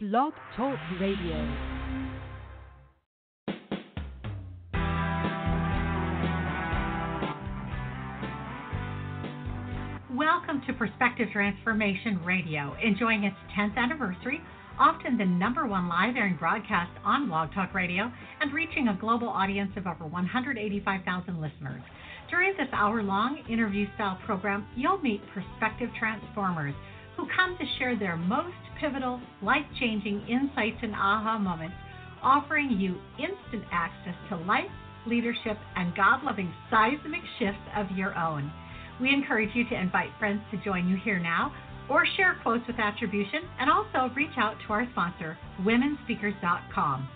Blog Talk Radio. Welcome to Perspective Transformation Radio, enjoying its 10th anniversary, often the number one live airing broadcast on Blog Talk Radio, and reaching a global audience of over 185,000 listeners. During this hour long interview style program, you'll meet perspective transformers who come to share their most pivotal, life changing insights and aha moments, offering you instant access to life, leadership, and God loving seismic shifts of your own. We encourage you to invite friends to join you here now or share quotes with attribution and also reach out to our sponsor, womenspeakers.com.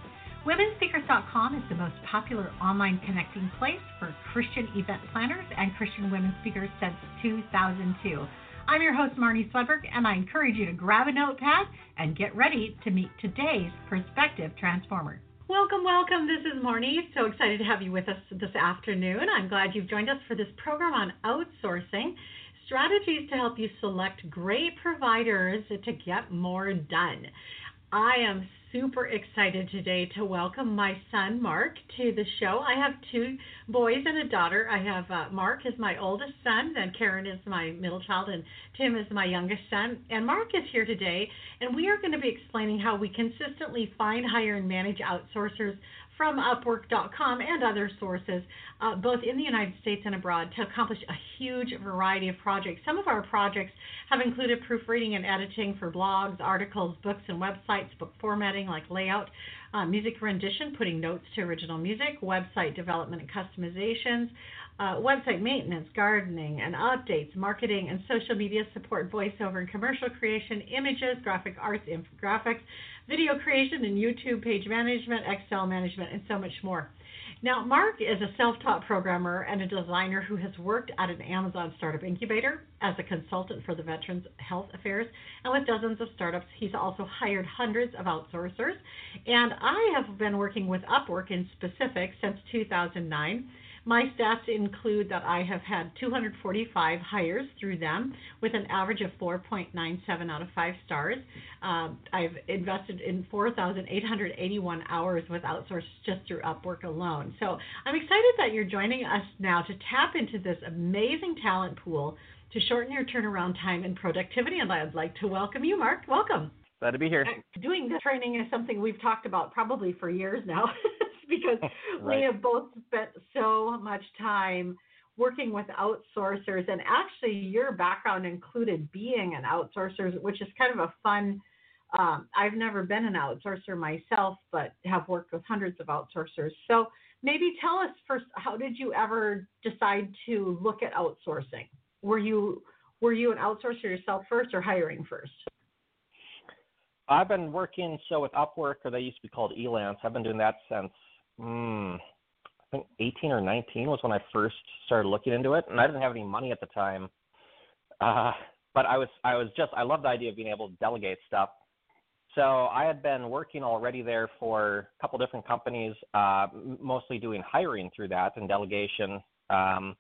Womenspeakers.com is the most popular online connecting place for Christian event planners and Christian women speakers since 2002. I'm your host, Marnie Swedberg, and I encourage you to grab a notepad and get ready to meet today's Perspective Transformer. Welcome, welcome. This is Marnie. So excited to have you with us this afternoon. I'm glad you've joined us for this program on outsourcing strategies to help you select great providers to get more done. I am super excited today to welcome my son Mark to the show. I have two boys and a daughter. I have uh, Mark is my oldest son, then Karen is my middle child, and Tim is my youngest son. And Mark is here today, and we are going to be explaining how we consistently find, hire, and manage outsourcers from Upwork.com and other sources, uh, both in the United States and abroad, to accomplish a huge variety of projects. Some of our projects have included proofreading and editing for blogs, articles, books, and websites, book formatting like layout, uh, music rendition, putting notes to original music, website development and customizations, uh, website maintenance, gardening and updates, marketing and social media support, voiceover and commercial creation, images, graphic arts, infographics, video creation and YouTube page management, Excel management, and so much more. Now, Mark is a self taught programmer and a designer who has worked at an Amazon startup incubator as a consultant for the Veterans Health Affairs. And with dozens of startups, he's also hired hundreds of outsourcers. And I have been working with Upwork in specific since 2009. My stats include that I have had 245 hires through them with an average of 4.97 out of 5 stars. Um, I've invested in 4,881 hours with outsourced just through Upwork alone. So I'm excited that you're joining us now to tap into this amazing talent pool to shorten your turnaround time and productivity. And I'd like to welcome you, Mark. Welcome. Glad to be here. Doing this training is something we've talked about probably for years now. because right. we have both spent so much time working with outsourcers and actually your background included being an outsourcer which is kind of a fun um, i've never been an outsourcer myself but have worked with hundreds of outsourcers so maybe tell us first how did you ever decide to look at outsourcing were you were you an outsourcer yourself first or hiring first I've been working so with Upwork, or they used to be called Elance. I've been doing that since mm, I think 18 or 19 was when I first started looking into it, and I didn't have any money at the time. Uh, but I was I was just I love the idea of being able to delegate stuff. So I had been working already there for a couple different companies, uh, mostly doing hiring through that and delegation. Um,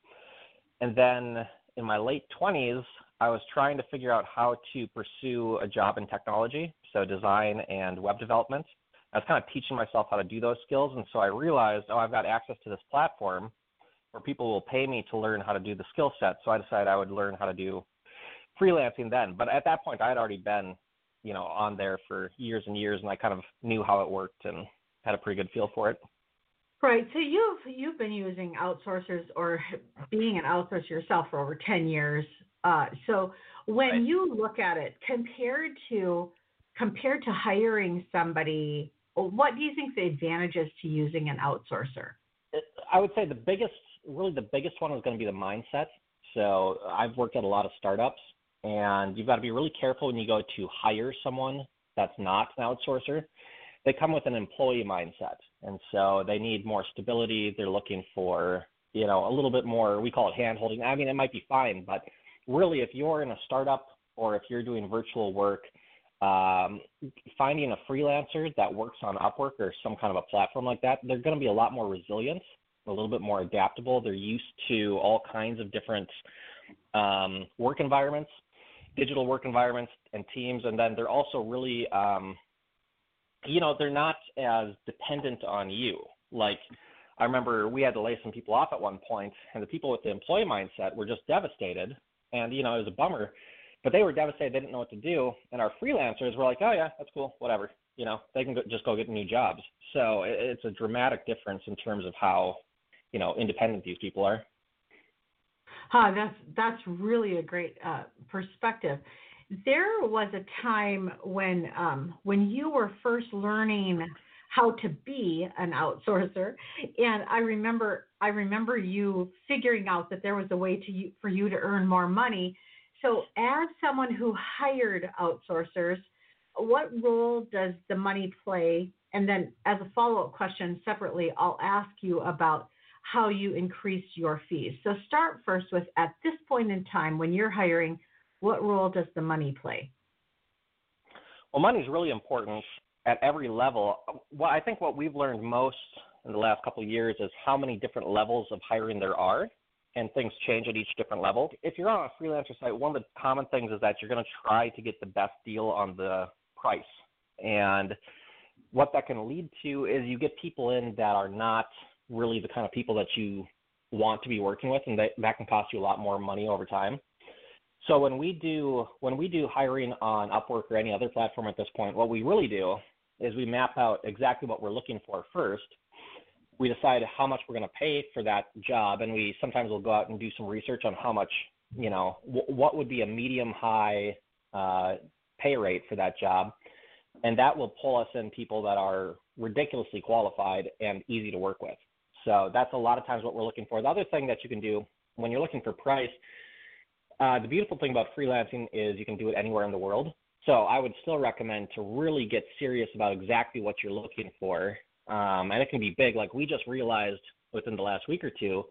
and then in my late 20s, I was trying to figure out how to pursue a job in technology, so design and web development. I was kind of teaching myself how to do those skills, and so I realized, oh, I've got access to this platform where people will pay me to learn how to do the skill set. So I decided I would learn how to do freelancing then. But at that point, I had already been, you know, on there for years and years, and I kind of knew how it worked and had a pretty good feel for it. Right. So you've you've been using outsourcers or being an outsourcer yourself for over ten years. Uh, so when right. you look at it compared to compared to hiring somebody what do you think the advantages to using an outsourcer? I would say the biggest, really the biggest one is going to be the mindset. So I've worked at a lot of startups, and you've got to be really careful when you go to hire someone that's not an outsourcer. They come with an employee mindset, and so they need more stability. They're looking for, you know, a little bit more. We call it hand holding. I mean, it might be fine, but really, if you're in a startup or if you're doing virtual work, um, finding a freelancer that works on Upwork or some kind of a platform like that, they're going to be a lot more resilient, a little bit more adaptable. They're used to all kinds of different um, work environments, digital work environments, and teams, and then they're also really um, you know, they're not as dependent on you. Like I remember we had to lay some people off at one point, and the people with the employee mindset were just devastated. And you know, it was a bummer, but they were devastated. They didn't know what to do. And our freelancers were like, "Oh yeah, that's cool, whatever." You know, they can go, just go get new jobs. So it, it's a dramatic difference in terms of how, you know, independent these people are. Huh, that's that's really a great uh, perspective. There was a time when um, when you were first learning how to be an outsourcer, and I remember I remember you figuring out that there was a way to for you to earn more money. So, as someone who hired outsourcers, what role does the money play? And then, as a follow up question separately, I'll ask you about how you increase your fees. So, start first with at this point in time when you're hiring, what role does the money play? Well, money is really important at every level. Well, I think what we've learned most in the last couple of years is how many different levels of hiring there are, and things change at each different level. If you're on a freelancer site, one of the common things is that you're going to try to get the best deal on the price. And what that can lead to is you get people in that are not really the kind of people that you want to be working with, and that, that can cost you a lot more money over time. So when we do when we do hiring on Upwork or any other platform at this point, what we really do is we map out exactly what we're looking for first. We decide how much we're going to pay for that job, and we sometimes will go out and do some research on how much you know w- what would be a medium high uh, pay rate for that job, and that will pull us in people that are ridiculously qualified and easy to work with. So that's a lot of times what we're looking for. The other thing that you can do when you're looking for price, uh, the beautiful thing about freelancing is you can do it anywhere in the world. So I would still recommend to really get serious about exactly what you're looking for. Um, and it can be big. Like we just realized within the last week or two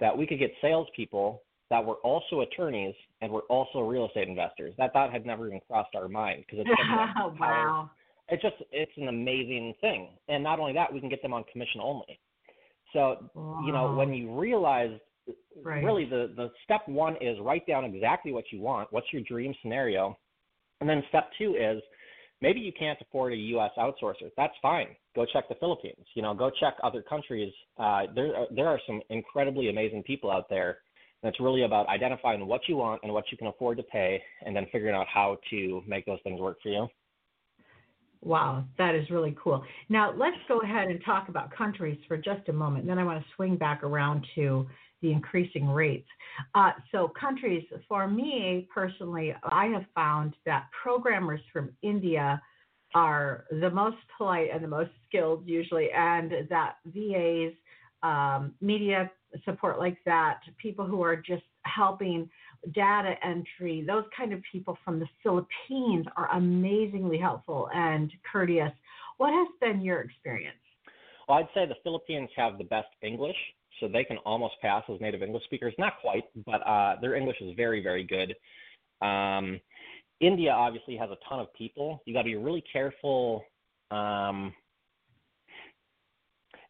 that we could get salespeople that were also attorneys and were also real estate investors. That thought had never even crossed our mind because it's wow. It's just it's an amazing thing. And not only that, we can get them on commission only. So wow. you know when you realize right. really the the step one is write down exactly what you want. What's your dream scenario? And then step two is maybe you can't afford a U.S. outsourcer. That's fine. Go check the Philippines. You know, go check other countries. Uh, there are, there are some incredibly amazing people out there and it's really about identifying what you want and what you can afford to pay, and then figuring out how to make those things work for you. Wow, that is really cool. Now, let's go ahead and talk about countries for just a moment. Then I want to swing back around to the increasing rates. Uh, so, countries, for me personally, I have found that programmers from India are the most polite and the most skilled usually, and that VAs, um, media support like that, people who are just helping data entry, those kind of people from the Philippines are amazingly helpful and courteous. What has been your experience? Well, I'd say the Philippines have the best English, so they can almost pass as native English speakers. Not quite, but uh, their English is very, very good. Um, India obviously has a ton of people. You got to be really careful. Um,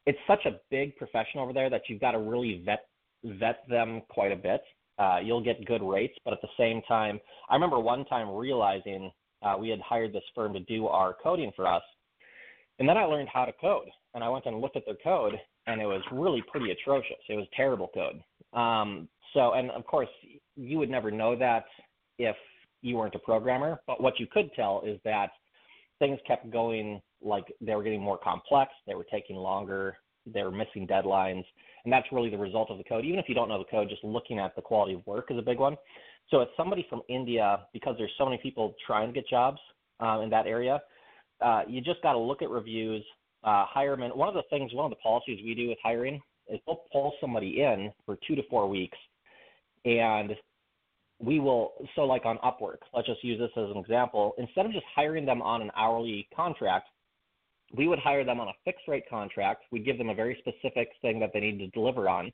it's such a big profession over there that you've got to really vet vet them quite a bit. Uh, you'll get good rates, but at the same time, I remember one time realizing uh, we had hired this firm to do our coding for us, and then I learned how to code, and I went and looked at their code, and it was really pretty atrocious. It was terrible code. Um, so, and of course, you would never know that if you weren't a programmer, but what you could tell is that things kept going like they were getting more complex, they were taking longer, they were missing deadlines, and that's really the result of the code. Even if you don't know the code, just looking at the quality of work is a big one. So if somebody from India because there's so many people trying to get jobs uh, in that area. Uh, you just got to look at reviews, uh, hire them. one of the things, one of the policies we do with hiring is we'll pull somebody in for two to four weeks, and we will so like on Upwork, let's just use this as an example. Instead of just hiring them on an hourly contract, we would hire them on a fixed rate contract. We'd give them a very specific thing that they need to deliver on.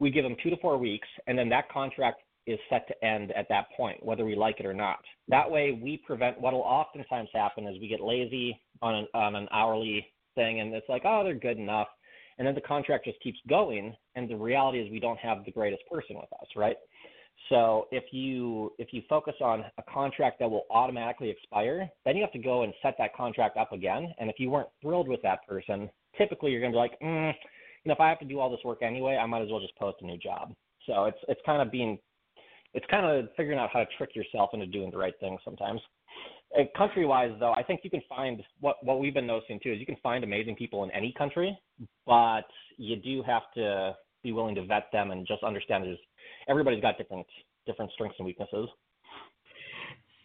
We give them two to four weeks, and then that contract is set to end at that point, whether we like it or not. That way, we prevent what will oftentimes happen is we get lazy on an, on an hourly thing, and it's like, oh, they're good enough. And then the contract just keeps going, and the reality is we don't have the greatest person with us, right? So if you if you focus on a contract that will automatically expire, then you have to go and set that contract up again. And if you weren't thrilled with that person, typically you're going to be like, mm, you know, if I have to do all this work anyway, I might as well just post a new job. So it's it's kind of being it's kind of figuring out how to trick yourself into doing the right thing sometimes. Uh, country wise though, I think you can find what what we've been noticing too is you can find amazing people in any country, but you do have to be willing to vet them and just understand there's everybody's got different different strengths and weaknesses.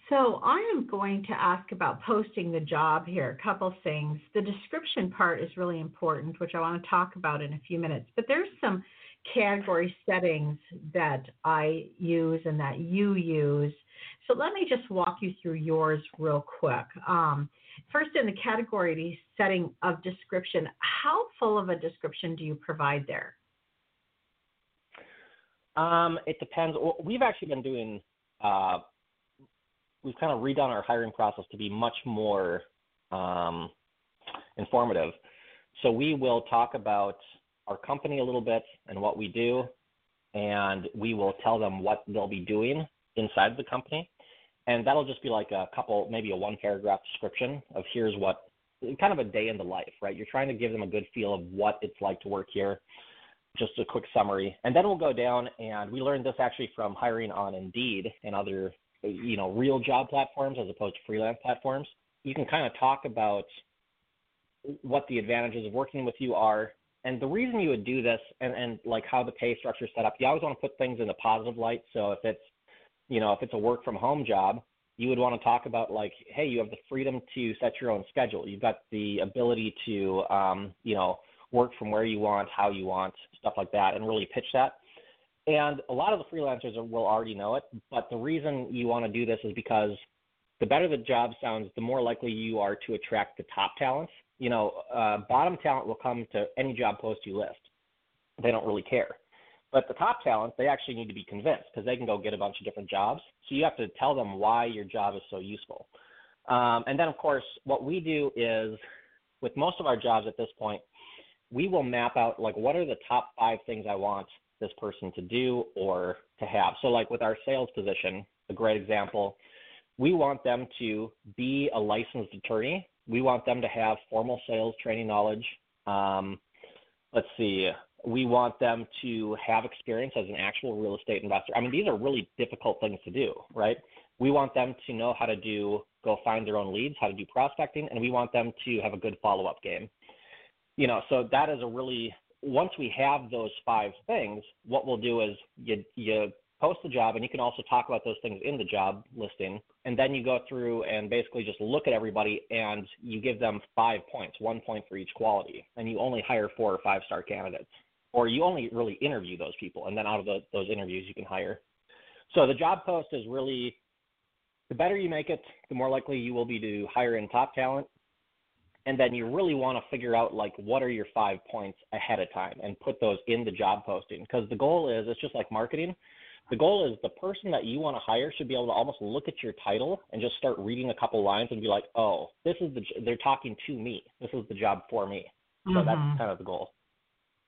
So I am going to ask about posting the job here. A couple things. The description part is really important, which I want to talk about in a few minutes. But there's some category settings that I use and that you use. So let me just walk you through yours real quick. Um, first, in the category setting of description, how full of a description do you provide there? Um, it depends. We've actually been doing. Uh, we've kind of redone our hiring process to be much more um, informative. So we will talk about our company a little bit and what we do, and we will tell them what they'll be doing inside the company. And that'll just be like a couple, maybe a one paragraph description of here's what, kind of a day in the life, right? You're trying to give them a good feel of what it's like to work here just a quick summary, and then we'll go down and we learned this actually from hiring on Indeed and other you know real job platforms as opposed to freelance platforms. You can kind of talk about what the advantages of working with you are, and the reason you would do this, and and like how the pay structure is set up. You always want to put things in a positive light. So if it's you know if it's a work from home job, you would want to talk about like, hey, you have the freedom to set your own schedule. You've got the ability to um, you know work from where you want, how you want, stuff like that, and really pitch that. And a lot of the freelancers will already know it, but the reason you want to do this is because the better the job sounds, the more likely you are to attract the top talents. You know, uh, bottom talent will come to any job post you list. They don't really care. But the top talent, they actually need to be convinced because they can go get a bunch of different jobs. So you have to tell them why your job is so useful. Um, and then, of course, what we do is with most of our jobs at this point, we will map out like what are the top five things I want this person to do or to have. So like with our sales position, a great example, we want them to be a licensed attorney. We want them to have formal sales training knowledge. Um, let's see, we want them to have experience as an actual real estate investor. I mean, these are really difficult things to do, right? We want them to know how to do go find their own leads, how to do prospecting, and we want them to have a good follow-up game you know, so that is a really once we have those five things, what we'll do is you you post the job and you can also talk about those things in the job listing and then you go through and basically just look at everybody and you give them five points one point for each quality and you only hire four or five star candidates or you only really interview those people and then out of the, those interviews you can hire. So the job post is really the better you make it the more likely you will be to hire in top talent. And then you really want to figure out like what are your five points ahead of time and put those in the job posting. Because the goal is it's just like marketing. The goal is the person that you want to hire should be able to almost look at your title and just start reading a couple lines and be like oh this is the they're talking to me. This is the job for me. So mm-hmm. that's kind of the goal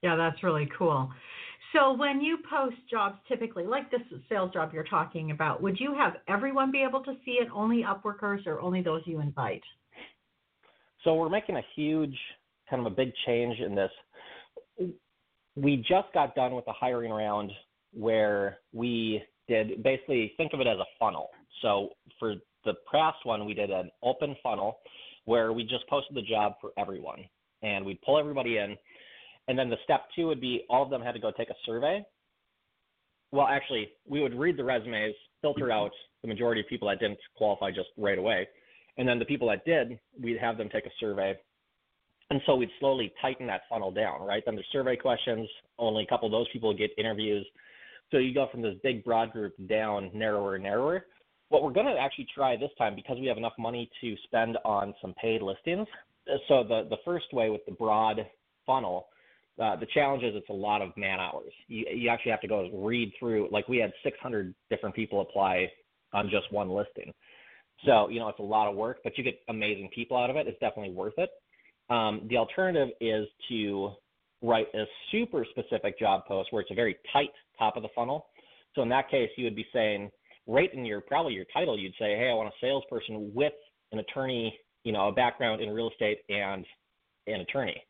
yeah that's really cool so when you post jobs typically like this sales job you're talking about would you have everyone be able to see it only upworkers or only those you invite so we're making a huge, kind of a big change in this. We just got done with the hiring round where we did basically think of it as a funnel. So for the past one, we did an open funnel where we just posted the job for everyone and we'd pull everybody in. And then the step two would be all of them had to go take a survey. Well, actually, we would read the resumes, filter mm-hmm. out the majority of people that didn't qualify just right away, and then the people that did, we'd have them take a survey. And so we'd slowly tighten that funnel down, right? Then there's survey questions, only a couple of those people get interviews. So you go from this big broad group down narrower and narrower. What we're going to actually try this time, because we have enough money to spend on some paid listings. So the, the first way with the broad funnel, uh, the challenge is it's a lot of man hours. You, you actually have to go read through, like we had 600 different people apply on just one listing. So, you know, it's a lot of work, but you get amazing people out of it. It's definitely worth it. Um, the alternative is to write a super specific job post where it's a very tight top of the funnel, So in that case, you would be saying, right in your probably your title, you'd say, hey, I want a salesperson with an attorney, you know, a background in real estate and an attorney.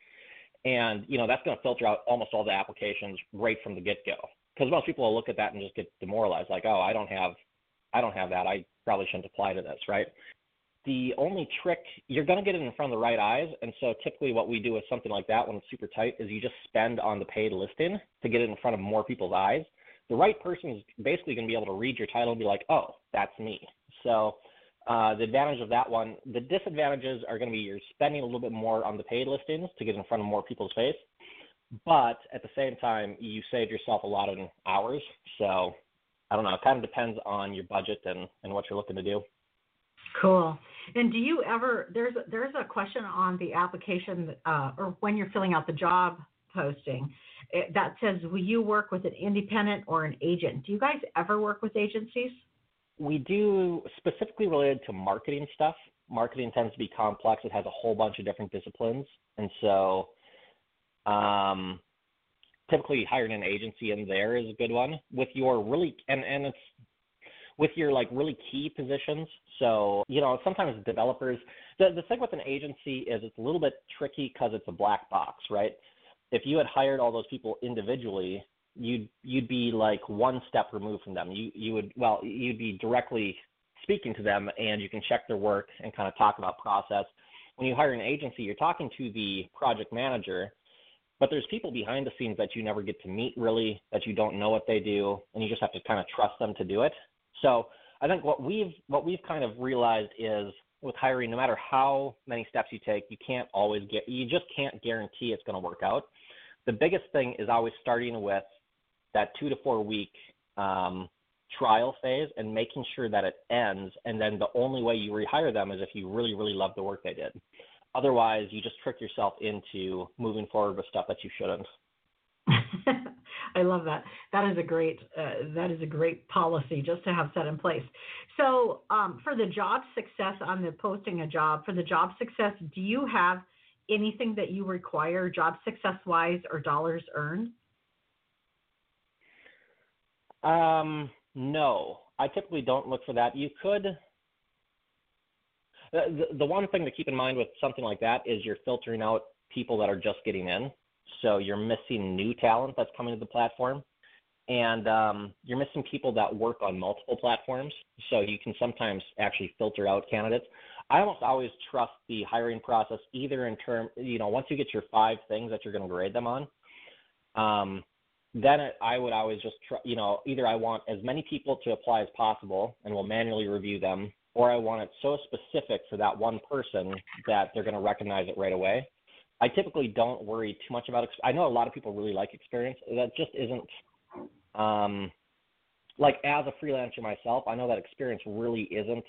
And you know that's going to filter out almost all the applications right from the get-go. Because most people will look at that and just get demoralized, like, oh, I don't have, I don't have that. I probably shouldn't apply to this, right? the only trick you're going to get it in front of the right eyes and so typically what we do with something like that when it's super tight is you just spend on the paid listing to get it in front of more people's eyes the right person is basically going to be able to read your title and be like oh that's me so uh, the advantage of that one the disadvantages are going to be you're spending a little bit more on the paid listings to get in front of more people's face but at the same time you save yourself a lot of hours so i don't know it kind of depends on your budget and, and what you're looking to do Cool. And do you ever there's there's a question on the application uh, or when you're filling out the job posting that says will you work with an independent or an agent? Do you guys ever work with agencies? We do specifically related to marketing stuff. Marketing tends to be complex. It has a whole bunch of different disciplines, and so um, typically hiring an agency in there is a good one. With your really and and it's with your like really key positions. So, you know, sometimes developers, the, the thing with an agency is it's a little bit tricky because it's a black box, right? If you had hired all those people individually, you'd you'd be like one step removed from them. You you would well, you'd be directly speaking to them and you can check their work and kind of talk about process. When you hire an agency, you're talking to the project manager, but there's people behind the scenes that you never get to meet really, that you don't know what they do, and you just have to kind of trust them to do it. So I think what we've what we've kind of realized is with hiring, no matter how many steps you take, you can't always get you just can't guarantee it's going to work out. The biggest thing is always starting with that two to four week um, trial phase and making sure that it ends. And then the only way you rehire them is if you really, really love the work they did. Otherwise, you just trick yourself into moving forward with stuff that you shouldn't. I love that. That is a great uh, that is a great policy just to have set in place. So um, for the job success on the posting a job for the job success, do you have anything that you require job success wise or dollars earned? Um, no, I typically don't look for that. You could. The, the one thing to keep in mind with something like that is you're filtering out people that are just getting in. So you're missing new talent that's coming to the platform. And um, you're missing people that work on multiple platforms. So you can sometimes actually filter out candidates. I almost always trust the hiring process either in term, you know, once you get your five things that you're going to grade them on, um, then I would always just, try, you know, either I want as many people to apply as possible and we'll manually review them, or I want it so specific for that one person that they're going to recognize it right away. I typically don't worry too much about. I know a lot of people really like experience. That just isn't. Um, like as a freelancer myself, I know that experience really isn't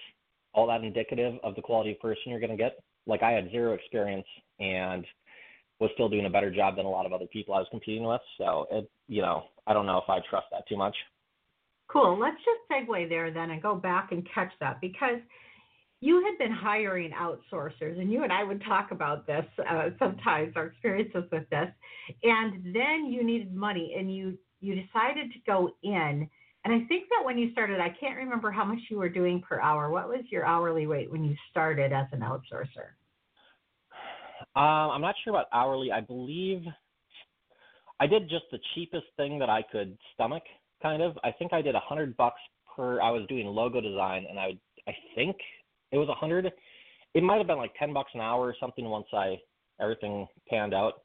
all that indicative of the quality of person you're going to get. Like I had zero experience and was still doing a better job than a lot of other people I was competing with. So it, you know, I don't know if I trust that too much. Cool. Let's just segue there then and go back and catch that because you had been hiring outsourcers, and you and I would talk about this uh, sometimes, our experiences with this. And then you needed money, and you you decided to go in. And I think that when you started, I can't remember how much you were doing per hour. What was your hourly rate when you started as an outsourcer? Um, I'm not sure about hourly. I believe I did just the cheapest thing that I could stomach, kind of. I think I did a hundred bucks per. I was doing logo design, and I would, I think it was a hundred. It might have been like ten bucks an hour or something once I everything panned out.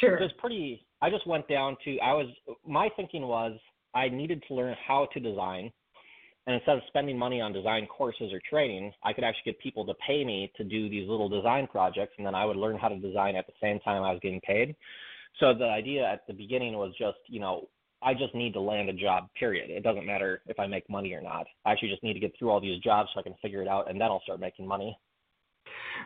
Sure. It was pretty. I just went down to. I was. My thinking was I needed to learn how to design, and instead of spending money on design courses or training, I could actually get people to pay me to do these little design projects, and then I would learn how to design at the same time I was getting paid. So the idea at the beginning was just, you know, I just need to land a job, period. It doesn't matter if I make money or not. I actually just need to get through all these jobs so I can figure it out, and then I'll start making money.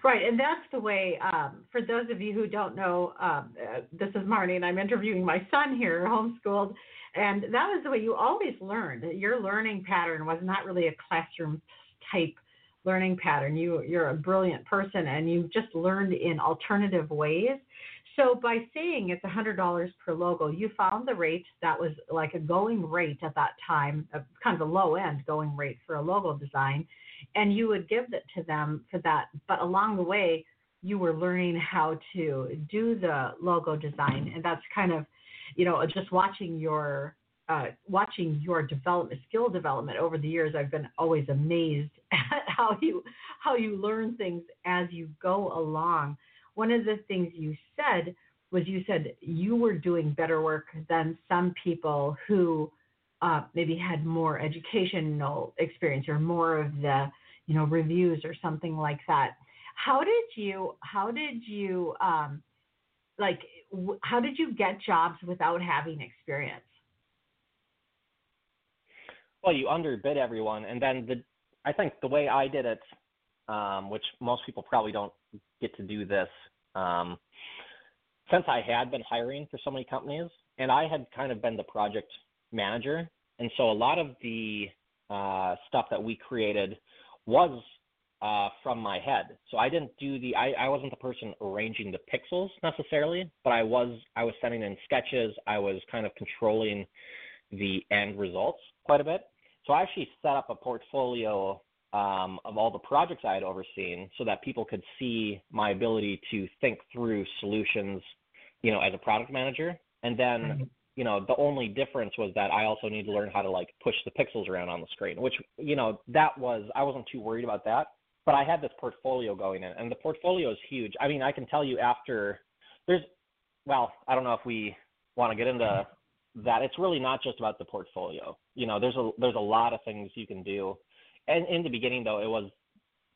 Right, and that's the way. Um, for those of you who don't know, um, uh, this is Marnie, and I'm interviewing my son here, homeschooled, and that was the way you always learned. Your learning pattern was not really a classroom type learning pattern. You you're a brilliant person, and you just learned in alternative ways. So by saying it's $100 per logo, you found the rate that was like a going rate at that time, a, kind of a low end going rate for a logo design, and you would give it to them for that. But along the way, you were learning how to do the logo design, and that's kind of, you know, just watching your uh, watching your development, skill development over the years, I've been always amazed at how you how you learn things as you go along. One of the things you said was you said you were doing better work than some people who uh, maybe had more educational experience or more of the you know reviews or something like that. How did you how did you um, like how did you get jobs without having experience? well, you underbid everyone, and then the I think the way I did it, um, which most people probably don't get to do this, um, since I had been hiring for so many companies, and I had kind of been the project manager, and so a lot of the uh, stuff that we created was uh, from my head. So I didn't do the I, I wasn't the person arranging the pixels necessarily, but I was I was sending in sketches. I was kind of controlling the end results quite a bit. So I actually set up a portfolio um, of all the projects I had overseen so that people could see my ability to think through solutions, you know, as a product manager. And then, mm-hmm. You know, the only difference was that I also need to learn how to like push the pixels around on the screen, which, you know, that was, I wasn't too worried about that. But I had this portfolio going in, and the portfolio is huge. I mean, I can tell you after there's, well, I don't know if we want to get into that it's really not just about the portfolio. You know, there's a there's a lot of things you can do. And in the beginning, though, it was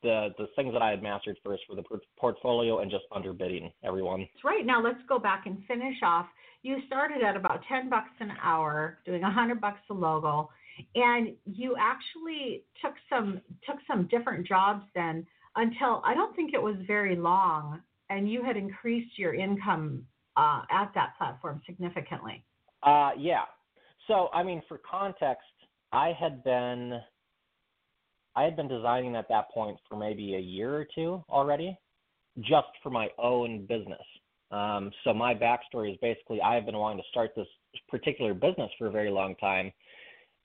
the the things that I had mastered first for the portfolio and just underbidding everyone. Right now, let's go back and finish off. You started at about ten bucks an hour, doing a hundred bucks a logo, and you actually took some took some different jobs then until I don't think it was very long, and you had increased your income uh, at that platform significantly. Uh, yeah. So, I mean, for context, I had been I had been designing at that point for maybe a year or two already, just for my own business. Um, so my backstory is basically I have been wanting to start this particular business for a very long time,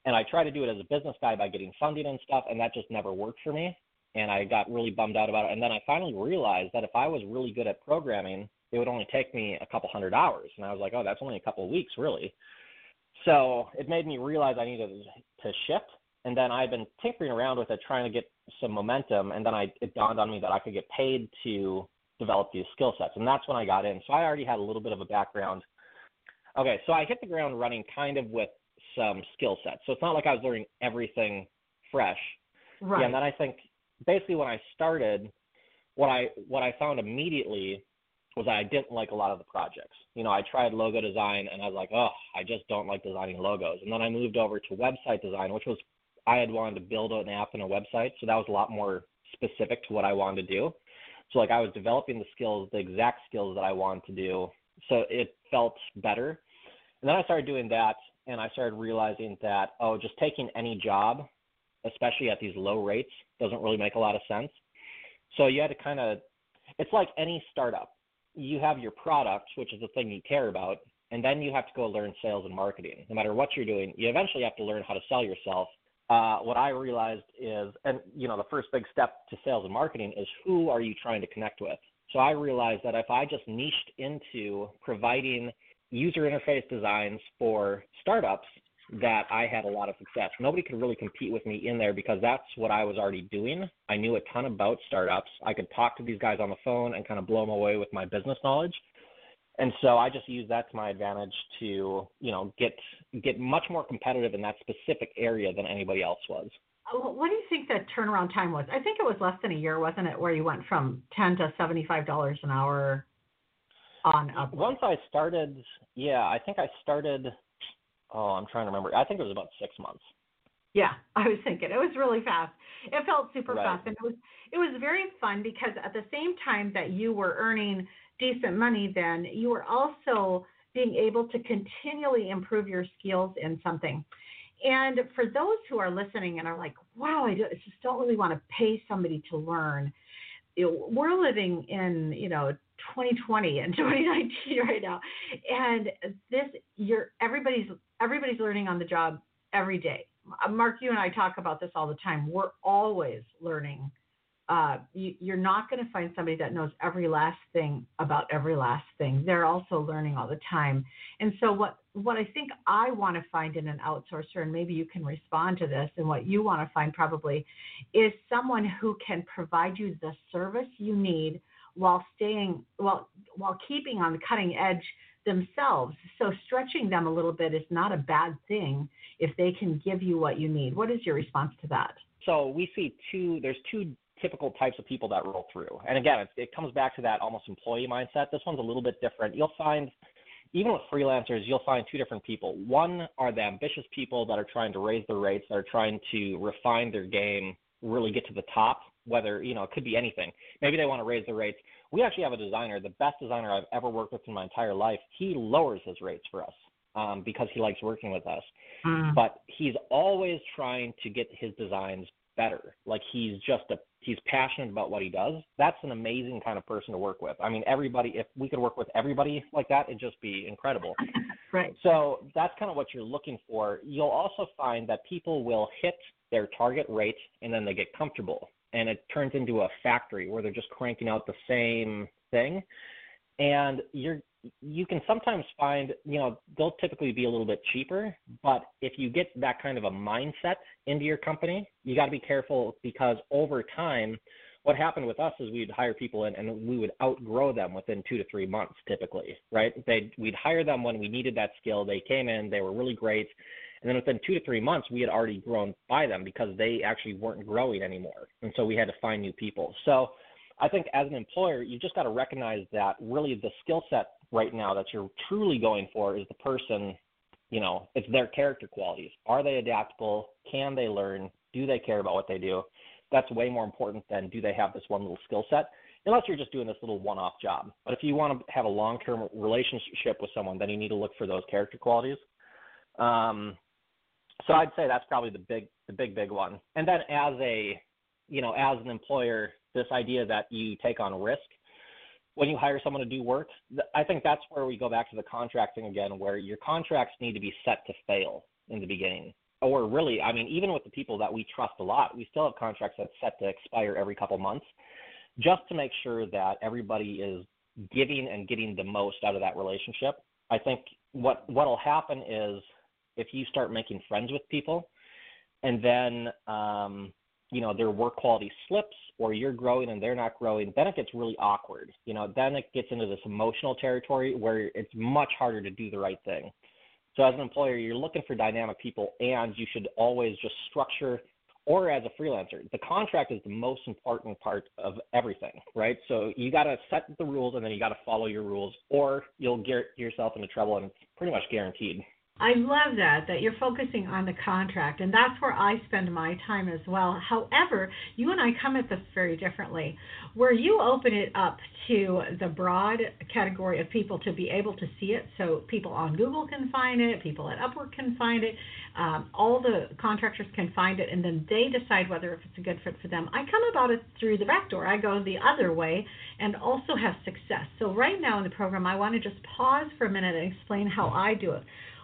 and I tried to do it as a business guy by getting funding and stuff, and that just never worked for me. And I got really bummed out about it. And then I finally realized that if I was really good at programming, it would only take me a couple hundred hours. And I was like, oh, that's only a couple of weeks, really. So it made me realize I needed to shift. And then I've been tinkering around with it, trying to get some momentum. And then I, it dawned on me that I could get paid to develop these skill sets. And that's when I got in. So I already had a little bit of a background. Okay, so I hit the ground running kind of with some skill sets. So it's not like I was learning everything fresh. Right. Yeah, and then I think basically when I started, what I what I found immediately was I didn't like a lot of the projects. You know, I tried logo design and I was like, oh, I just don't like designing logos. And then I moved over to website design, which was I had wanted to build an app and a website, so that was a lot more specific to what I wanted to do. So like I was developing the skills, the exact skills that I wanted to do. So it felt better. And then I started doing that and I started realizing that oh, just taking any job, especially at these low rates, doesn't really make a lot of sense. So you had to kind of it's like any startup you have your product, which is the thing you care about, and then you have to go learn sales and marketing. No matter what you're doing, you eventually have to learn how to sell yourself. Uh, what I realized is, and you know, the first big step to sales and marketing is who are you trying to connect with. So I realized that if I just niched into providing user interface designs for startups, that I had a lot of success. Nobody could really compete with me in there because that's what I was already doing. I knew a ton about startups. I could talk to these guys on the phone and kind of blow them away with my business knowledge. And so I just use that to my advantage to, you know, get get much more competitive in that specific area than anybody else was. Uh, what do you think the turnaround time was? I think it was less than a year, wasn't it, where you went from ten to seventy five dollars an hour on Upwork? Once I started, yeah, I think I started oh, I'm trying to remember. I think it was about six months. Yeah, I was thinking it was really fast. It felt super right. fast, and it was it was very fun because at the same time that you were earning decent money, then you are also being able to continually improve your skills in something. And for those who are listening and are like, "Wow, I just don't really want to pay somebody to learn," we're living in you know 2020 and 2019 right now, and this you're everybody's everybody's learning on the job every day. Mark, you and I talk about this all the time. We're always learning uh, you, are not going to find somebody that knows every last thing about every last thing. They're also learning all the time. And so, what what I think I want to find in an outsourcer, and maybe you can respond to this, and what you want to find probably is someone who can provide you the service you need while staying while while keeping on the cutting edge themselves. So stretching them a little bit is not a bad thing if they can give you what you need. What is your response to that? So we see two. There's two typical types of people that roll through. And again, it, it comes back to that almost employee mindset. This one's a little bit different. You'll find, even with freelancers, you'll find two different people. One are the ambitious people that are trying to raise their rates, that are trying to refine their game, really get to the top. Whether you know, it could be anything. Maybe they want to raise their rates. We actually have a designer, the best designer I've ever worked with in my entire life. He lowers his rates for us um, because he likes working with us. Mm. But he's always trying to get his designs better. Like he's just a he's passionate about what he does. That's an amazing kind of person to work with. I mean, everybody if we could work with everybody like that, it'd just be incredible. right. So that's kind of what you're looking for. You'll also find that people will hit their target rate and then they get comfortable and it turns into a factory where they're just cranking out the same thing and you're you can sometimes find, you know, they'll typically be a little bit cheaper, but if you get that kind of a mindset into your company, you got to be careful because over time, what happened with us is we'd hire people in and we would outgrow them within two to three months typically, right? They we'd hire them when we needed that skill. They came in, they were really great. And then within two to three months, we had already grown by them because they actually weren't growing anymore. And so we had to find new people. So I think as an employer, you just got to recognize that really the skill set right now that you're truly going for is the person, you know, it's their character qualities. Are they adaptable? Can they learn? Do they care about what they do? That's way more important than do they have this one little skill set, unless you're just doing this little one off job. But if you want to have a long term relationship with someone, then you need to look for those character qualities. Um, so I'd say that's probably the big, the big, big one. And then as a, you know, as an employer, this idea that you take on risk when you hire someone to do work, I think that's where we go back to the contracting again, where your contracts need to be set to fail in the beginning. Or really, I mean, even with the people that we trust a lot, we still have contracts that's set to expire every couple months, just to make sure that everybody is giving and getting the most out of that relationship. I think what what'll happen is if you start making friends with people, and then um, you know their work quality slips or you're growing and they're not growing then it gets really awkward. You know then it gets into this emotional territory where it's much harder to do the right thing. So as an employer you're looking for dynamic people and you should always just structure or as a freelancer the contract is the most important part of everything right? So you got to set the rules and then you got to follow your rules or you'll get yourself into trouble and it's pretty much guaranteed I love that that you're focusing on the contract, and that's where I spend my time as well. However, you and I come at this very differently. Where you open it up to the broad category of people to be able to see it, so people on Google can find it, people at Upwork can find it, um, all the contractors can find it, and then they decide whether if it's a good fit for them. I come about it through the back door. I go the other way and also have success. So right now in the program, I want to just pause for a minute and explain how I do it.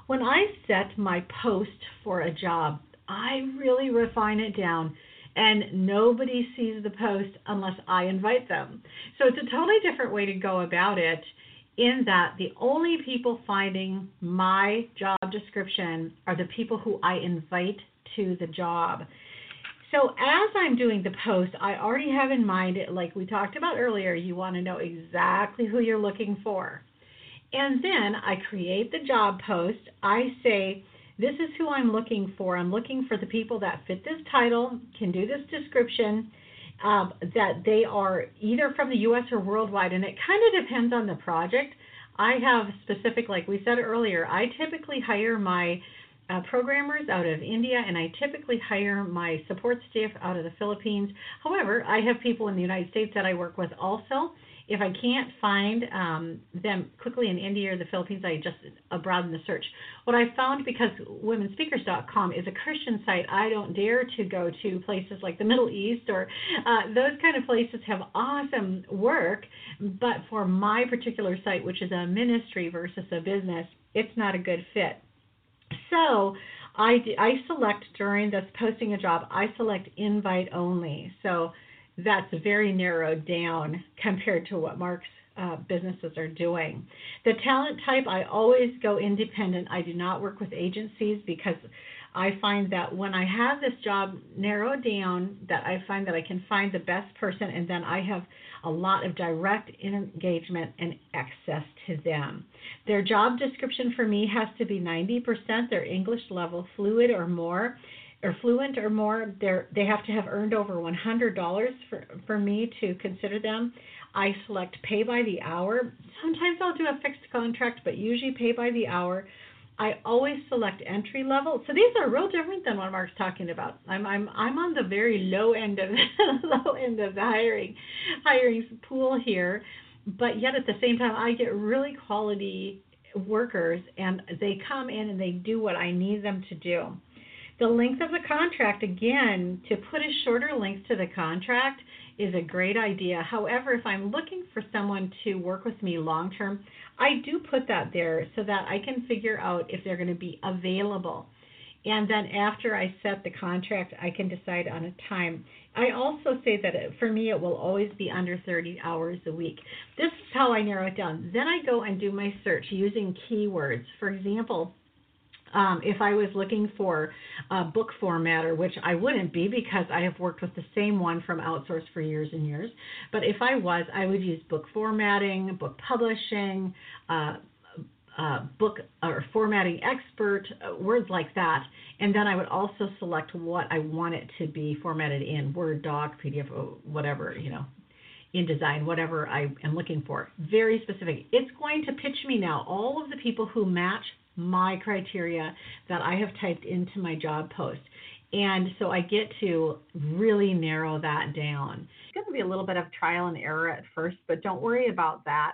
When I set my post for a job, I really refine it down and nobody sees the post unless I invite them. So it's a totally different way to go about it in that the only people finding my job description are the people who I invite to the job. So as I'm doing the post, I already have in mind, like we talked about earlier, you want to know exactly who you're looking for. And then I create the job post. I say, this is who I'm looking for. I'm looking for the people that fit this title, can do this description, um, that they are either from the US or worldwide. And it kind of depends on the project. I have specific, like we said earlier, I typically hire my uh, programmers out of India, and I typically hire my support staff out of the Philippines. However, I have people in the United States that I work with also. If I can't find um, them quickly in India or the Philippines, I just broaden the search. What I found because womenspeakers.com is a Christian site, I don't dare to go to places like the Middle East or uh, those kind of places have awesome work, but for my particular site, which is a ministry versus a business, it's not a good fit. So I, I select during this posting a job, I select invite only. So that's very narrowed down compared to what Mark's uh, businesses are doing. The talent type, I always go independent. I do not work with agencies because I find that when I have this job narrowed down, that I find that I can find the best person, and then I have a lot of direct engagement and access to them. Their job description for me has to be 90% their English level fluid or more or fluent or more they have to have earned over $100 for for me to consider them i select pay by the hour sometimes i'll do a fixed contract but usually pay by the hour I always select entry level. So these are real different than what Mark's talking about. I'm I'm I'm on the very low end of low end of the hiring hiring pool here, but yet at the same time I get really quality workers and they come in and they do what I need them to do. The length of the contract again to put a shorter length to the contract is a great idea. However, if I'm looking for someone to work with me long term, I do put that there so that I can figure out if they're going to be available. And then after I set the contract, I can decide on a time. I also say that it, for me, it will always be under 30 hours a week. This is how I narrow it down. Then I go and do my search using keywords. For example, um, if I was looking for a book formatter, which I wouldn't be because I have worked with the same one from outsource for years and years. But if I was, I would use book formatting, book publishing, uh, uh, book or formatting expert, uh, words like that. And then I would also select what I want it to be formatted in Word, Doc, PDF, whatever, you know, InDesign, whatever I am looking for. Very specific. It's going to pitch me now all of the people who match my criteria that I have typed into my job post. And so I get to really narrow that down. It's going to be a little bit of trial and error at first, but don't worry about that.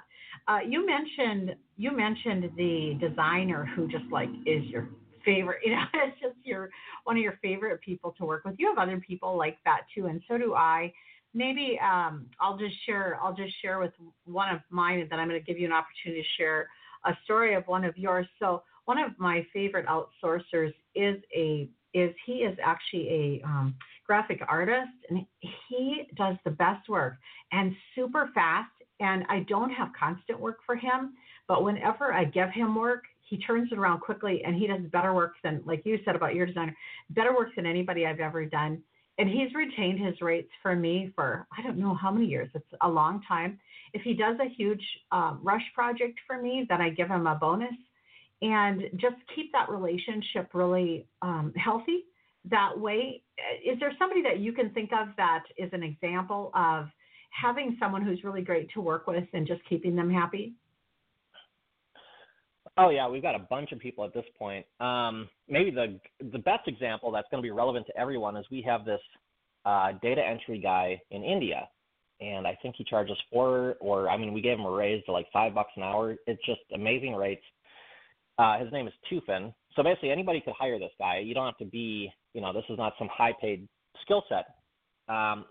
Uh, you mentioned you mentioned the designer who just like is your favorite. You know, it's just your one of your favorite people to work with. You have other people like that too, and so do I. Maybe um, I'll just share. I'll just share with one of mine, and then I'm going to give you an opportunity to share a story of one of yours. So one of my favorite outsourcers is a is he is actually a um, graphic artist and he does the best work and super fast and I don't have constant work for him but whenever I give him work he turns it around quickly and he does better work than like you said about your designer better work than anybody I've ever done. And he's retained his rates for me for I don't know how many years it's a long time. If he does a huge um, rush project for me then I give him a bonus and just keep that relationship really um, healthy that way. Is there somebody that you can think of that is an example of having someone who's really great to work with and just keeping them happy? Oh yeah, we've got a bunch of people at this point. Um, maybe the the best example that's going to be relevant to everyone is we have this uh, data entry guy in India, and I think he charges four or I mean we gave him a raise to like five bucks an hour. It's just amazing rates. Uh, his name is Tufin. So basically, anybody could hire this guy. You don't have to be, you know, this is not some high-paid skill set. Um,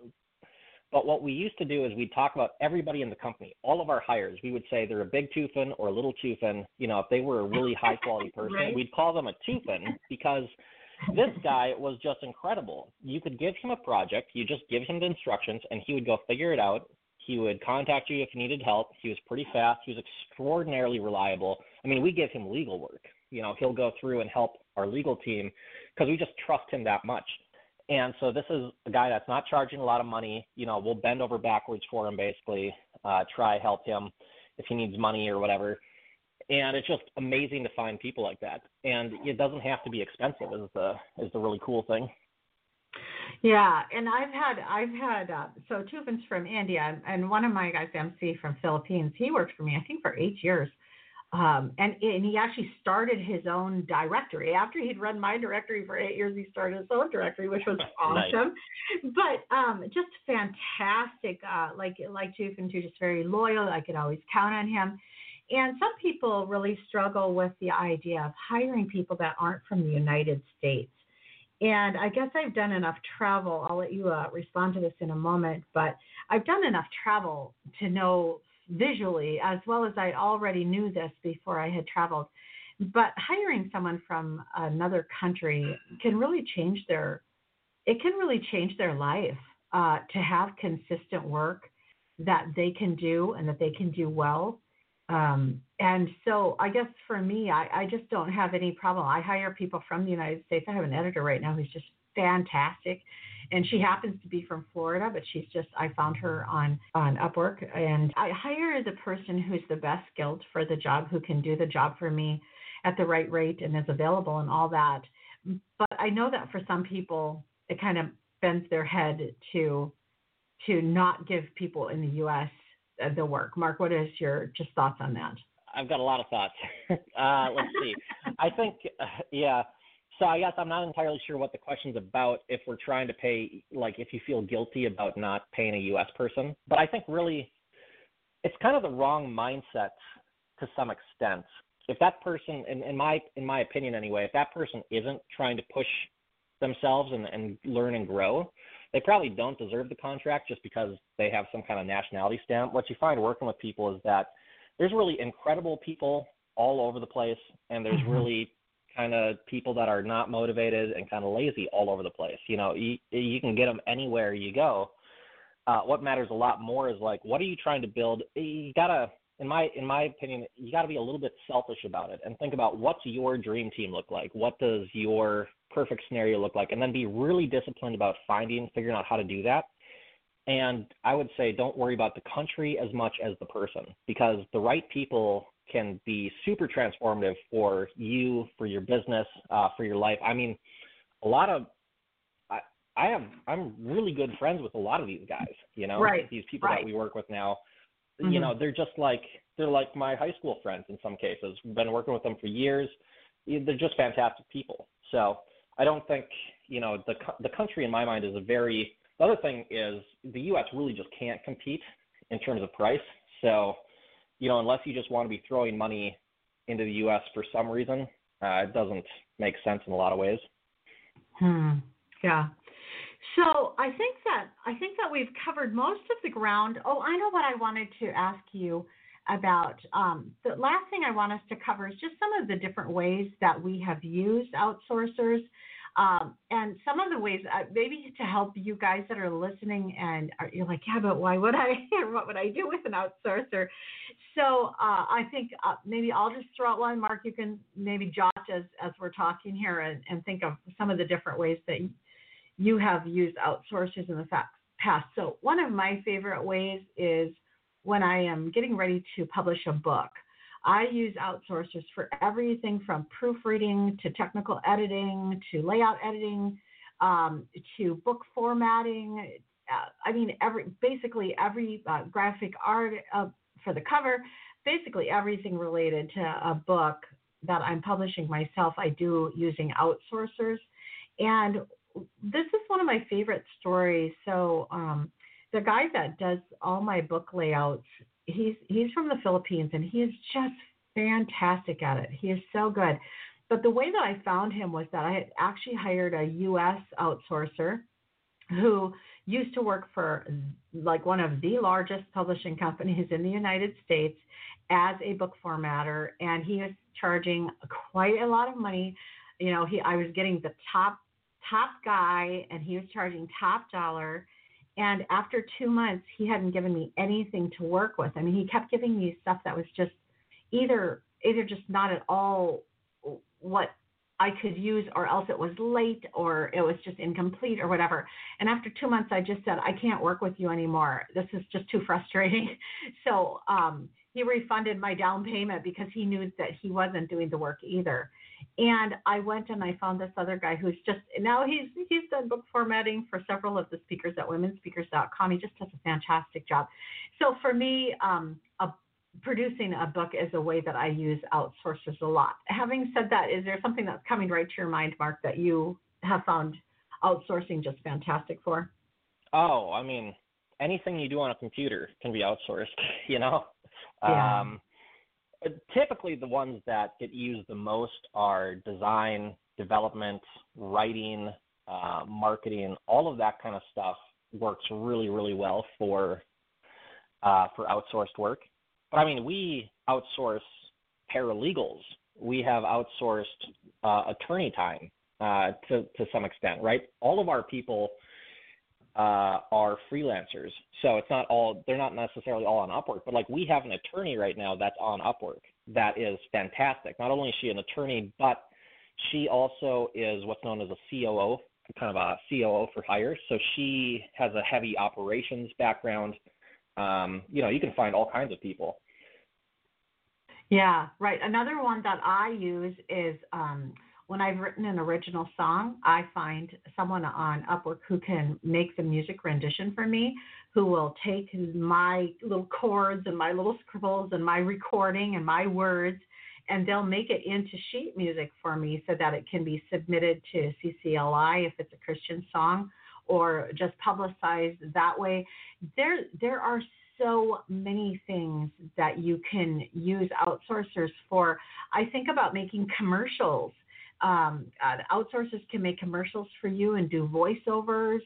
but what we used to do is we'd talk about everybody in the company, all of our hires. We would say they're a big Tufin or a little Tufin. You know, if they were a really high-quality person, right. we'd call them a Tufin because this guy was just incredible. You could give him a project, you just give him the instructions, and he would go figure it out. He would contact you if you needed help. He was pretty fast. He was extraordinarily reliable. I mean, we give him legal work. You know, he'll go through and help our legal team because we just trust him that much. And so this is a guy that's not charging a lot of money. You know, we'll bend over backwards for him basically, uh, try help him if he needs money or whatever. And it's just amazing to find people like that. And it doesn't have to be expensive is the is the really cool thing. Yeah, and I've had I've had uh, so Tufin's from India, and one of my guys, MC from Philippines, he worked for me I think for eight years. um, and, and he actually started his own directory after he'd run my directory for eight years. He started his own directory, which was awesome. nice. But um, just fantastic, uh, like like Juke and just very loyal. I could always count on him. And some people really struggle with the idea of hiring people that aren't from the United States. And I guess I've done enough travel. I'll let you uh, respond to this in a moment, but I've done enough travel to know visually, as well as I already knew this before I had traveled. But hiring someone from another country can really change their it can really change their life uh, to have consistent work that they can do and that they can do well. Um, and so I guess for me, I, I just don't have any problem. I hire people from the United States. I have an editor right now who's just fantastic and she happens to be from Florida, but she's just I found her on on Upwork, and I hire the person who's the best skilled for the job, who can do the job for me at the right rate and is available and all that. But I know that for some people, it kind of bends their head to to not give people in the U.S. Uh, the work. Mark, what is your just thoughts on that? I've got a lot of thoughts. uh, let's see. I think, uh, yeah, so I guess I'm not entirely sure what the question's about if we're trying to pay like if you feel guilty about not paying a US person. But I think really it's kind of the wrong mindset to some extent. If that person in, in my in my opinion anyway, if that person isn't trying to push themselves and, and learn and grow, they probably don't deserve the contract just because they have some kind of nationality stamp. What you find working with people is that there's really incredible people all over the place and there's mm-hmm. really kind of people that are not motivated and kind of lazy all over the place. You know, you you can get them anywhere you go. Uh, what matters a lot more is like, what are you trying to build? You gotta, in my in my opinion, you gotta be a little bit selfish about it and think about what's your dream team look like. What does your perfect scenario look like? And then be really disciplined about finding, figuring out how to do that. And I would say, don't worry about the country as much as the person, because the right people can be super transformative for you, for your business, uh, for your life. I mean, a lot of I, I have I'm really good friends with a lot of these guys. You know, right. these people right. that we work with now. Mm-hmm. You know, they're just like they're like my high school friends in some cases. We've been working with them for years. They're just fantastic people. So I don't think you know the the country in my mind is a very. The other thing is the U.S. really just can't compete in terms of price. So you know, unless you just want to be throwing money into the U.S. for some reason, uh, it doesn't make sense in a lot of ways. Hmm. Yeah. So I think that I think that we've covered most of the ground. Oh, I know what I wanted to ask you about. Um, the last thing I want us to cover is just some of the different ways that we have used outsourcers um, and some of the ways, uh, maybe to help you guys that are listening, and are, you're like, yeah, but why would I? what would I do with an outsourcer? So uh, I think uh, maybe I'll just throw out one. Mark, you can maybe jot as as we're talking here and, and think of some of the different ways that you have used outsourcers in the past. So one of my favorite ways is when I am getting ready to publish a book. I use outsourcers for everything from proofreading to technical editing to layout editing um, to book formatting. Uh, I mean, every basically every uh, graphic art uh, for the cover, basically everything related to a book that I'm publishing myself, I do using outsourcers. And this is one of my favorite stories. So, um, the guy that does all my book layouts he's he's from the Philippines and he is just fantastic at it. He is so good. But the way that I found him was that I had actually hired a US outsourcer who used to work for like one of the largest publishing companies in the United States as a book formatter and he was charging quite a lot of money. You know, he I was getting the top top guy and he was charging top dollar and after two months, he hadn't given me anything to work with. I mean, he kept giving me stuff that was just either either just not at all what I could use, or else it was late, or it was just incomplete, or whatever. And after two months, I just said, I can't work with you anymore. This is just too frustrating. So um, he refunded my down payment because he knew that he wasn't doing the work either. And I went and I found this other guy who's just now he's he's done book formatting for several of the speakers at womenspeakers.com. He just does a fantastic job. So for me, um, a producing a book is a way that I use outsourcers a lot. Having said that, is there something that's coming right to your mind, Mark, that you have found outsourcing just fantastic for? Oh, I mean, anything you do on a computer can be outsourced, you know? Yeah. Um, typically, the ones that get used the most are design, development, writing, uh, marketing, all of that kind of stuff works really, really well for uh, for outsourced work. But I mean, we outsource paralegals. We have outsourced uh, attorney time uh, to to some extent, right? All of our people uh, are freelancers, so it's not all they're not necessarily all on Upwork. But like we have an attorney right now that's on Upwork that is fantastic. Not only is she an attorney, but she also is what's known as a COO, kind of a COO for hire. So she has a heavy operations background. Um, you know, you can find all kinds of people. Yeah, right. Another one that I use is um, when I've written an original song, I find someone on Upwork who can make the music rendition for me, who will take my little chords and my little scribbles and my recording and my words, and they'll make it into sheet music for me so that it can be submitted to CCLI if it's a Christian song or just publicized that way. There, there are so many things that you can use outsourcers for. I think about making commercials. Um, uh, outsourcers can make commercials for you and do voiceovers,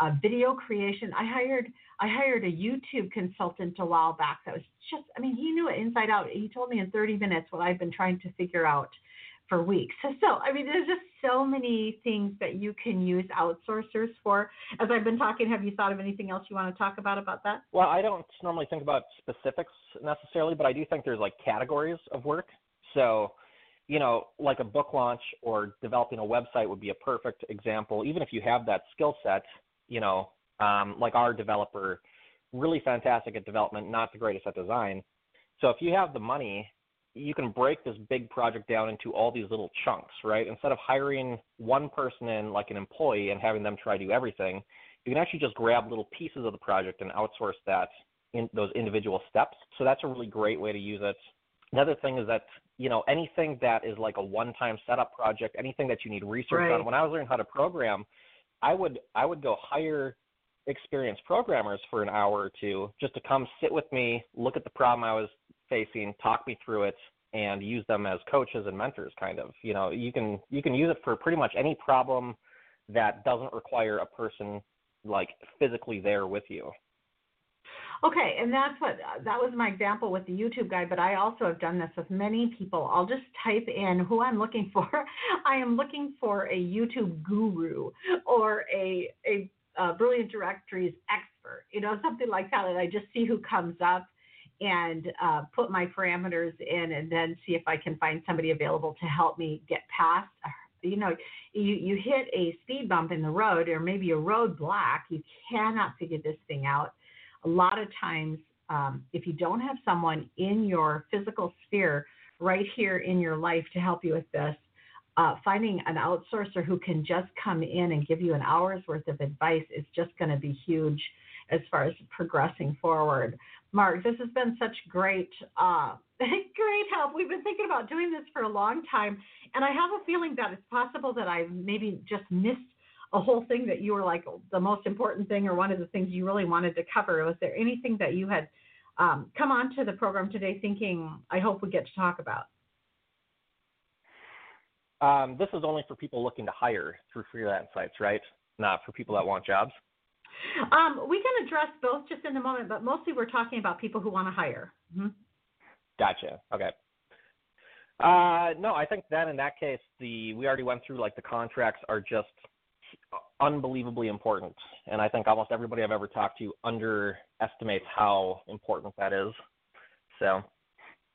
uh, video creation. I hired I hired a YouTube consultant a while back that was just I mean he knew it inside out. He told me in 30 minutes what I've been trying to figure out for weeks. So, so I mean, there's just so many things that you can use outsourcers for. As I've been talking, have you thought of anything else you want to talk about about that? Well, I don't normally think about specifics necessarily, but I do think there's like categories of work. So, you know, like a book launch or developing a website would be a perfect example. Even if you have that skill set, you know, um, like our developer, really fantastic at development, not the greatest at design. So if you have the money you can break this big project down into all these little chunks, right? Instead of hiring one person in like an employee and having them try to do everything, you can actually just grab little pieces of the project and outsource that in those individual steps. So that's a really great way to use it. Another thing is that, you know, anything that is like a one-time setup project, anything that you need research right. on. When I was learning how to program, I would I would go hire experienced programmers for an hour or two just to come sit with me, look at the problem I was facing, talk me through it, and use them as coaches and mentors. Kind of, you know, you can you can use it for pretty much any problem that doesn't require a person like physically there with you. Okay, and that's what that was my example with the YouTube guy, but I also have done this with many people. I'll just type in who I'm looking for. I am looking for a YouTube guru or a a, a brilliant directories expert, you know, something like that, and I just see who comes up and uh, put my parameters in and then see if I can find somebody available to help me get past. You know, you, you hit a speed bump in the road or maybe a roadblock, you cannot figure this thing out. A lot of times, um, if you don't have someone in your physical sphere right here in your life to help you with this, uh, finding an outsourcer who can just come in and give you an hour's worth of advice is just going to be huge as far as progressing forward. Mark, this has been such great, uh, great help. We've been thinking about doing this for a long time, and I have a feeling that it's possible that I maybe just missed a whole thing that you were like the most important thing or one of the things you really wanted to cover. Was there anything that you had um, come onto the program today thinking, I hope we get to talk about? Um, this is only for people looking to hire through freelance sites, right? Not for people that want jobs. Um, we can address both just in a moment, but mostly we're talking about people who want to hire. Mm-hmm. Gotcha. Okay. Uh, no, I think then in that case, the we already went through like the contracts are just unbelievably important, and I think almost everybody I've ever talked to underestimates how important that is. So.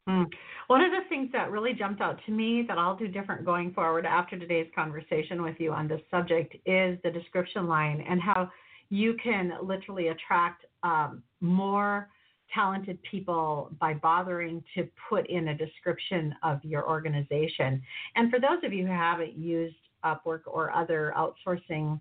Mm. One of the things that really jumped out to me that I'll do different going forward after today's conversation with you on this subject is the description line and how you can literally attract um, more talented people by bothering to put in a description of your organization. And for those of you who haven't used Upwork or other outsourcing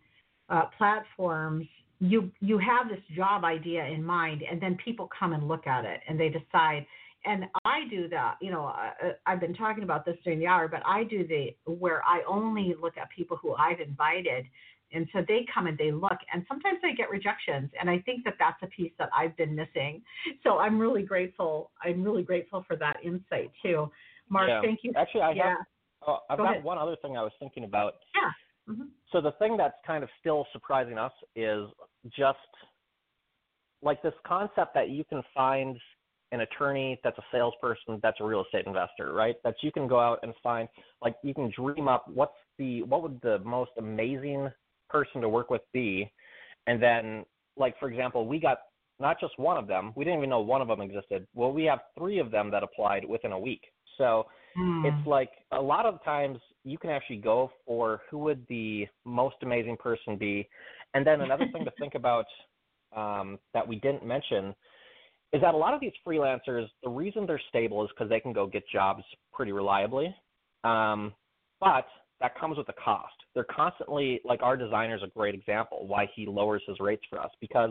uh, platforms, you you have this job idea in mind, and then people come and look at it, and they decide and I do that. You know, I, I've been talking about this during the hour, but I do the where I only look at people who I've invited, and so they come and they look, and sometimes I get rejections, and I think that that's a piece that I've been missing. So I'm really grateful. I'm really grateful for that insight too. Mark, yeah. thank you. Actually, I yeah. have. Oh, I've Go got ahead. one other thing I was thinking about. Yeah. Mm-hmm. So the thing that's kind of still surprising us is just like this concept that you can find an attorney that's a salesperson that's a real estate investor, right? That you can go out and find like you can dream up what's the what would the most amazing person to work with be and then like for example, we got not just one of them, we didn't even know one of them existed. Well, we have 3 of them that applied within a week. So Hmm. it's like a lot of times you can actually go for who would the most amazing person be. And then another thing to think about um, that we didn't mention is that a lot of these freelancers the reason they're stable is because they can go get jobs pretty reliably. Um, but that comes with a cost. They're constantly like our designer is a great example why he lowers his rates for us because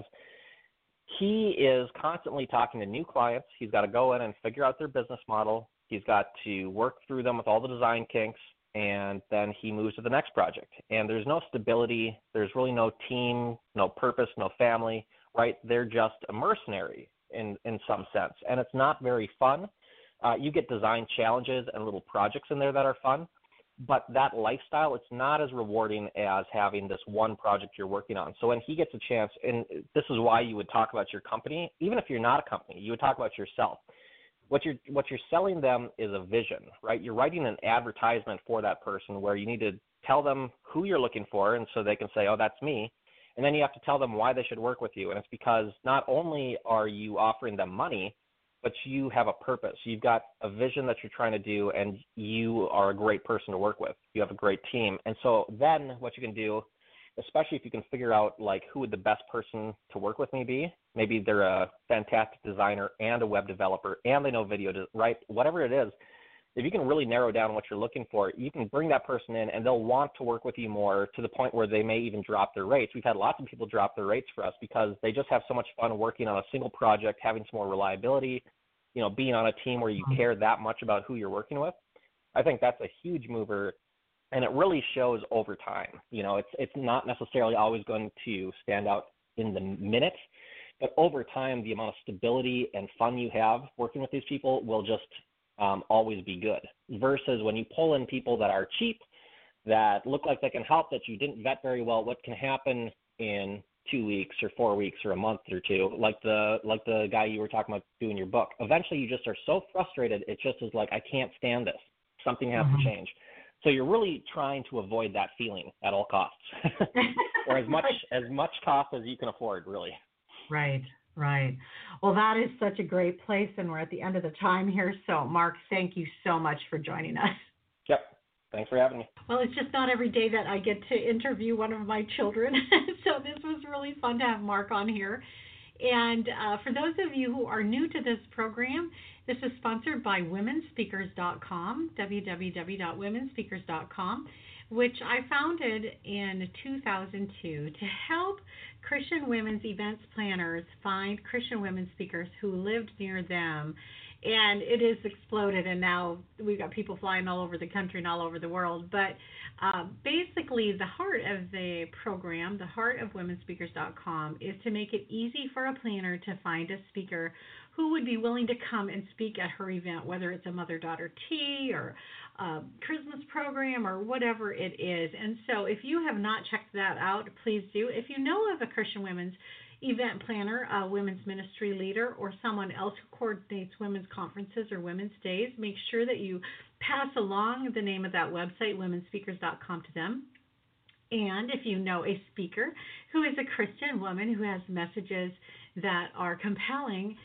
he is constantly talking to new clients. He's got to go in and figure out their business model. He's got to work through them with all the design kinks, and then he moves to the next project. And there's no stability. There's really no team, no purpose, no family, right? They're just a mercenary in in some sense, and it's not very fun. Uh, you get design challenges and little projects in there that are fun, but that lifestyle it's not as rewarding as having this one project you're working on. So when he gets a chance, and this is why you would talk about your company, even if you're not a company, you would talk about yourself what you're what you're selling them is a vision, right? You're writing an advertisement for that person where you need to tell them who you're looking for, and so they can say, "Oh, that's me." And then you have to tell them why they should work with you, and it's because not only are you offering them money, but you have a purpose. You've got a vision that you're trying to do, and you are a great person to work with. You have a great team, and so then what you can do especially if you can figure out like who would the best person to work with me be. Maybe they're a fantastic designer and a web developer and they know video, right? Whatever it is, if you can really narrow down what you're looking for, you can bring that person in and they'll want to work with you more to the point where they may even drop their rates. We've had lots of people drop their rates for us because they just have so much fun working on a single project, having some more reliability, you know, being on a team where you mm-hmm. care that much about who you're working with. I think that's a huge mover and it really shows over time. You know, it's it's not necessarily always going to stand out in the minute, but over time, the amount of stability and fun you have working with these people will just um, always be good. Versus when you pull in people that are cheap, that look like they can help, that you didn't vet very well, what can happen in two weeks or four weeks or a month or two, like the like the guy you were talking about doing your book. Eventually, you just are so frustrated, it just is like I can't stand this. Something has Mhm. to change. So you're really trying to avoid that feeling at all costs, or as much as much cost as you can afford, really. Right, right. Well, that is such a great place, and we're at the end of the time here. So, Mark, thank you so much for joining us. Yep. Thanks for having me. Well, it's just not every day that I get to interview one of my children. so, this was really fun to have Mark on here. And uh, for those of you who are new to this program, this is sponsored by womenspeakers.com, www.womenspeakers.com, which I founded in 2002 to help Christian women's events planners find Christian women speakers who lived near them. And it has exploded, and now we've got people flying all over the country and all over the world. But uh, basically, the heart of the program, the heart of womenspeakers.com, is to make it easy for a planner to find a speaker who would be willing to come and speak at her event, whether it's a mother daughter tea or a Christmas program or whatever it is. And so, if you have not checked that out, please do. If you know of a Christian women's event planner, a women's ministry leader, or someone else who coordinates women's conferences or women's days, make sure that you pass along the name of that website, womenspeakers.com, to them. And if you know a speaker who is a Christian woman who has messages that are compelling,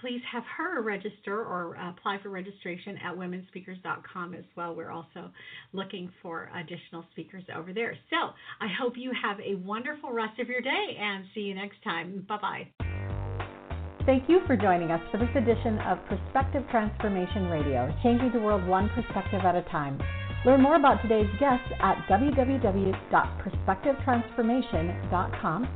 please have her register or apply for registration at womenspeakers.com as well. We're also looking for additional speakers over there. So I hope you have a wonderful rest of your day and see you next time. Bye bye. Thank you for joining us for this edition of Perspective Transformation Radio, changing the world one perspective at a time. Learn more about today's guests at www.perspectivetransformation.com,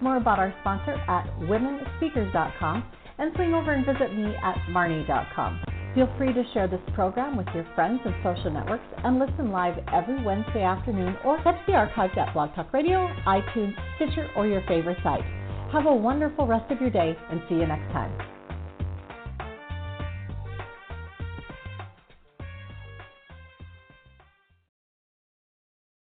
more about our sponsor at womenspeakers.com, and swing over and visit me at marnie.com. Feel free to share this program with your friends and social networks and listen live every Wednesday afternoon or catch the archives at Blog Talk Radio, iTunes, Stitcher, or your favorite site. Have a wonderful rest of your day and see you next time.